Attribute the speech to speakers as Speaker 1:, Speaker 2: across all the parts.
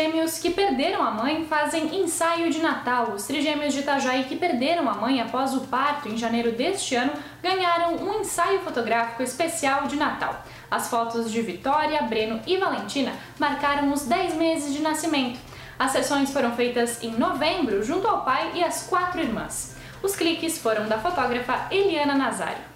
Speaker 1: trigêmeos que perderam a mãe fazem ensaio de Natal. Os trigêmeos de Itajaí que perderam a mãe após o parto em janeiro deste ano ganharam um ensaio fotográfico especial de Natal. As fotos de Vitória, Breno e Valentina marcaram os 10 meses de nascimento. As sessões foram feitas em novembro junto ao pai e as quatro irmãs. Os cliques foram da fotógrafa Eliana Nazário.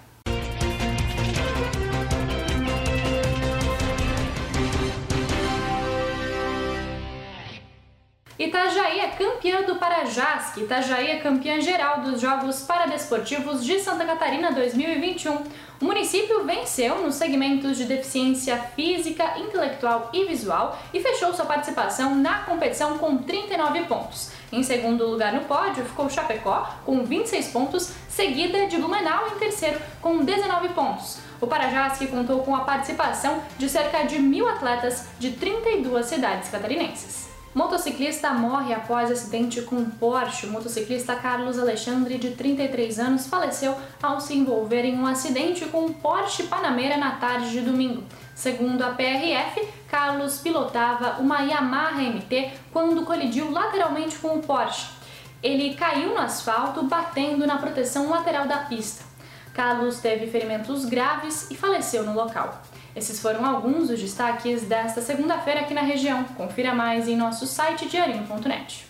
Speaker 1: Itajaí é campeã do Parajasque. Itajaí é campeã geral dos Jogos Paradesportivos de Santa Catarina 2021. O município venceu nos segmentos de deficiência física, intelectual e visual e fechou sua participação na competição com 39 pontos. Em segundo lugar no pódio ficou Chapecó, com 26 pontos, seguida de Blumenau em terceiro, com 19 pontos. O Parajasque contou com a participação de cerca de mil atletas de 32 cidades catarinenses. Motociclista morre após acidente com Porsche. O motociclista Carlos Alexandre, de 33 anos, faleceu ao se envolver em um acidente com um Porsche Panamera na tarde de domingo. Segundo a PRF, Carlos pilotava uma Yamaha MT quando colidiu lateralmente com o Porsche. Ele caiu no asfalto, batendo na proteção lateral da pista. Carlos teve ferimentos graves e faleceu no local. Esses foram alguns dos destaques desta segunda-feira aqui na região. Confira mais em nosso site diarinho.net.